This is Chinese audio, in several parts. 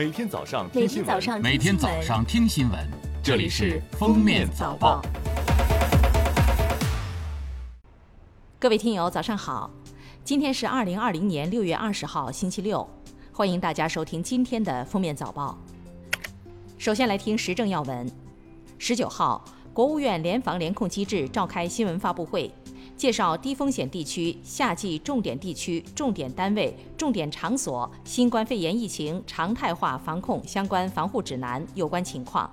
每天早上听新闻，天早上每天早上听新闻，这里是《封面早报》。各位听友，早上好！今天是二零二零年六月二十号，星期六，欢迎大家收听今天的《封面早报》。首先来听时政要闻。十九号，国务院联防联控机制召开新闻发布会，介绍低风险地区、夏季重点地区、重点单位、重点场所新冠肺炎疫情常态化防控相关防护指南有关情况。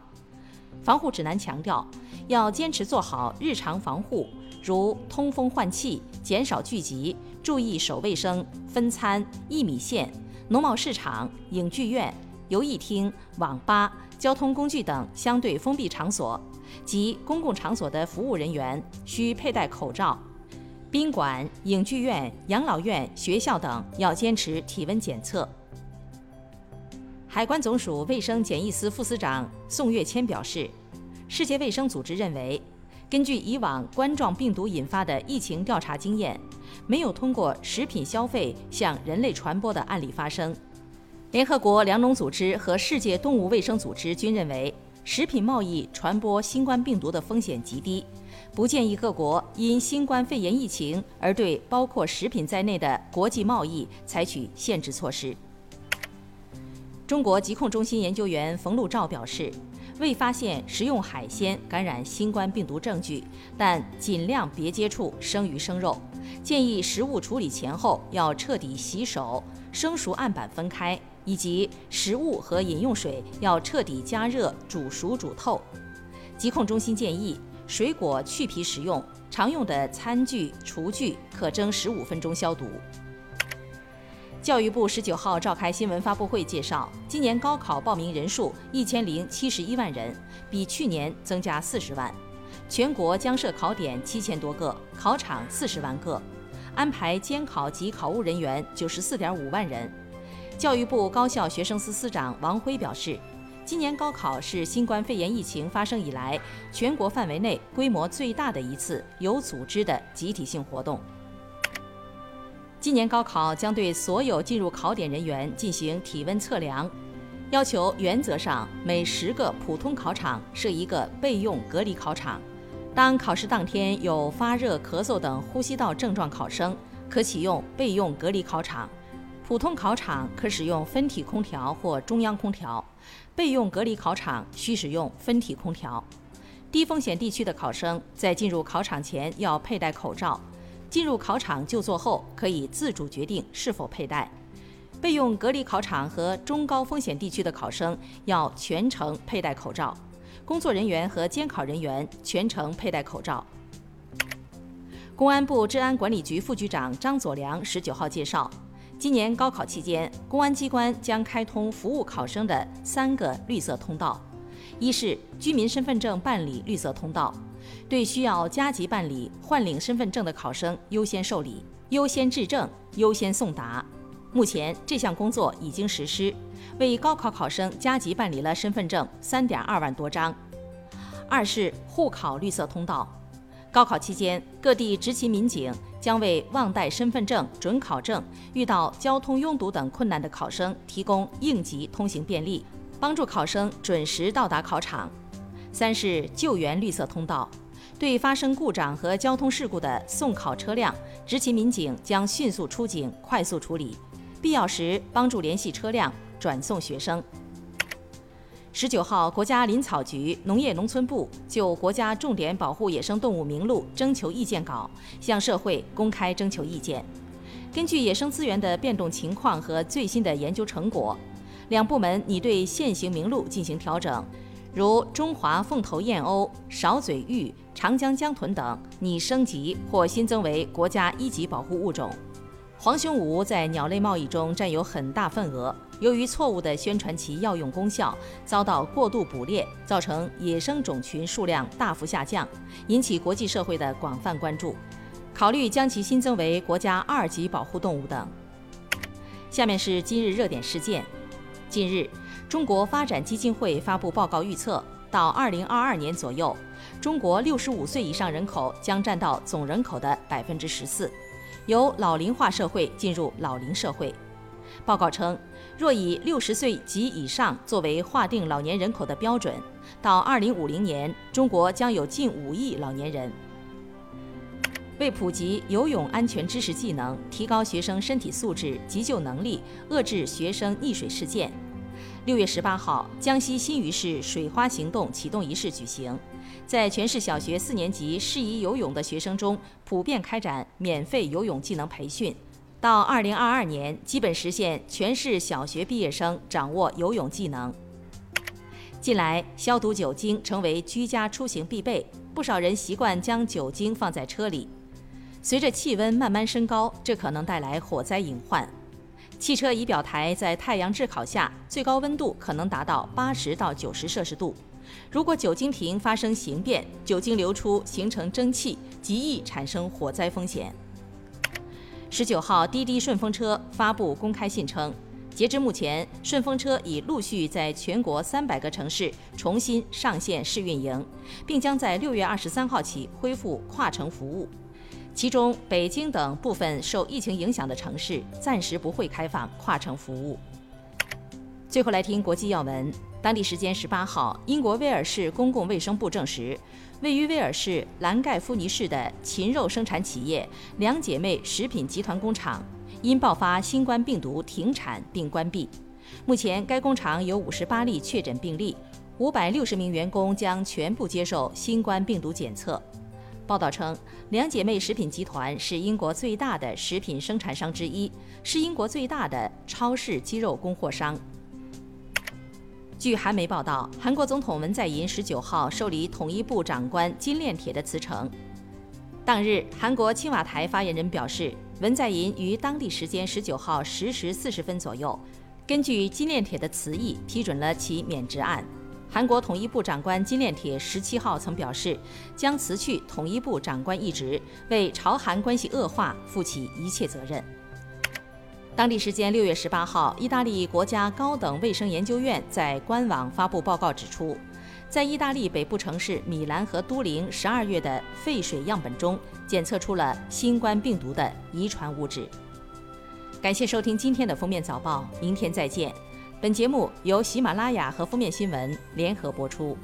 防护指南强调，要坚持做好日常防护，如通风换气、减少聚集、注意手卫生、分餐、一米线、农贸市场、影剧院、游艺厅、网吧、交通工具等相对封闭场所及公共场所的服务人员需佩戴口罩。宾馆、影剧院、养老院、学校等要坚持体温检测。海关总署卫生检疫司副司长宋月谦表示，世界卫生组织认为，根据以往冠状病毒引发的疫情调查经验，没有通过食品消费向人类传播的案例发生。联合国粮农组织和世界动物卫生组织均认为，食品贸易传播新冠病毒的风险极低，不建议各国因新冠肺炎疫情而对包括食品在内的国际贸易采取限制措施。中国疾控中心研究员冯路照表示，未发现食用海鲜感染新冠病毒证据，但尽量别接触生鱼生肉，建议食物处理前后要彻底洗手，生熟案板分开，以及食物和饮用水要彻底加热煮熟煮透。疾控中心建议，水果去皮食用，常用的餐具、厨具可蒸十五分钟消毒。教育部十九号召开新闻发布会，介绍今年高考报名人数一千零七十一万人，比去年增加四十万。全国将设考点七千多个，考场四十万个，安排监考及考务人员九十四点五万人。教育部高校学生司司长王辉表示，今年高考是新冠肺炎疫情发生以来全国范围内规模最大的一次有组织的集体性活动。今年高考将对所有进入考点人员进行体温测量，要求原则上每十个普通考场设一个备用隔离考场。当考试当天有发热、咳嗽等呼吸道症状考生，可启用备用隔离考场；普通考场可使用分体空调或中央空调，备用隔离考场需使用分体空调。低风险地区的考生在进入考场前要佩戴口罩。进入考场就座后，可以自主决定是否佩戴。备用隔离考场和中高风险地区的考生要全程佩戴口罩，工作人员和监考人员全程佩戴口罩。公安部治安管理局副局长张佐良十九号介绍，今年高考期间，公安机关将开通服务考生的三个绿色通道：一是居民身份证办理绿色通道。对需要加急办理换领身份证的考生优先受理、优先质证、优先送达。目前这项工作已经实施，为高考考生加急办理了身份证三点二万多张。二是护考绿色通道，高考期间各地执勤民警将为忘带身份证、准考证、遇到交通拥堵等困难的考生提供应急通行便利，帮助考生准时到达考场。三是救援绿色通道，对发生故障和交通事故的送考车辆，执勤民警将迅速出警，快速处理，必要时帮助联系车辆转送学生。十九号，国家林草局、农业农村部就国家重点保护野生动物名录征求意见稿向社会公开征求意见。根据野生资源的变动情况和最新的研究成果，两部门拟对现行名录进行调整。如中华凤头燕鸥、勺嘴鹬、长江江豚等拟升级或新增为国家一级保护物种。黄胸鹜在鸟类贸易中占有很大份额，由于错误地宣传其药用功效，遭到过度捕猎，造成野生种群数量大幅下降，引起国际社会的广泛关注。考虑将其新增为国家二级保护动物等。下面是今日热点事件。近日。中国发展基金会发布报告预测，到2022年左右，中国65岁以上人口将占到总人口的14%，由老龄化社会进入老龄社会。报告称，若以六十岁及以上作为划定老年人口的标准，到二零五零年，中国将有近五亿老年人。为普及游泳安全知识技能，提高学生身体素质、急救能力，遏制学生溺水事件，六月十八号，江西新余市水花行动启动仪式举行，在全市小学四年级适宜游泳的学生中，普遍开展免费游泳技能培训。到二零二二年，基本实现全市小学毕业生掌握游泳技能。近来，消毒酒精成为居家出行必备，不少人习惯将酒精放在车里。随着气温慢慢升高，这可能带来火灾隐患。汽车仪表台在太阳炙烤下，最高温度可能达到八十到九十摄氏度。如果酒精瓶发生形变，酒精流出形成蒸汽，极易产生火灾风险。十九号，滴滴顺风车发布公开信称，截至目前，顺风车已陆续在全国三百个城市重新上线试运营，并将在六月二十三号起恢复跨城服务。其中，北京等部分受疫情影响的城市暂时不会开放跨城服务。最后来听国际要闻。当地时间十八号，英国威尔士公共卫生部证实，位于威尔士兰盖夫尼市的禽肉生产企业两姐妹食品集团工厂因爆发新冠病毒停产并关闭。目前，该工厂有五十八例确诊病例，五百六十名员工将全部接受新冠病毒检测。报道称，两姐妹食品集团是英国最大的食品生产商之一，是英国最大的超市鸡肉供货商。据韩媒报道，韩国总统文在寅十九号受理统一部长官金链铁的辞呈。当日，韩国青瓦台发言人表示，文在寅于当地时间十九号十时四十分左右，根据金链铁的辞意批准了其免职案。韩国统一部长官金链铁十七号曾表示，将辞去统一部长官一职，为朝韩关系恶化负起一切责任。当地时间六月十八号，意大利国家高等卫生研究院在官网发布报告指出，在意大利北部城市米兰和都灵十二月的废水样本中检测出了新冠病毒的遗传物质。感谢收听今天的封面早报，明天再见。本节目由喜马拉雅和封面新闻联合播出。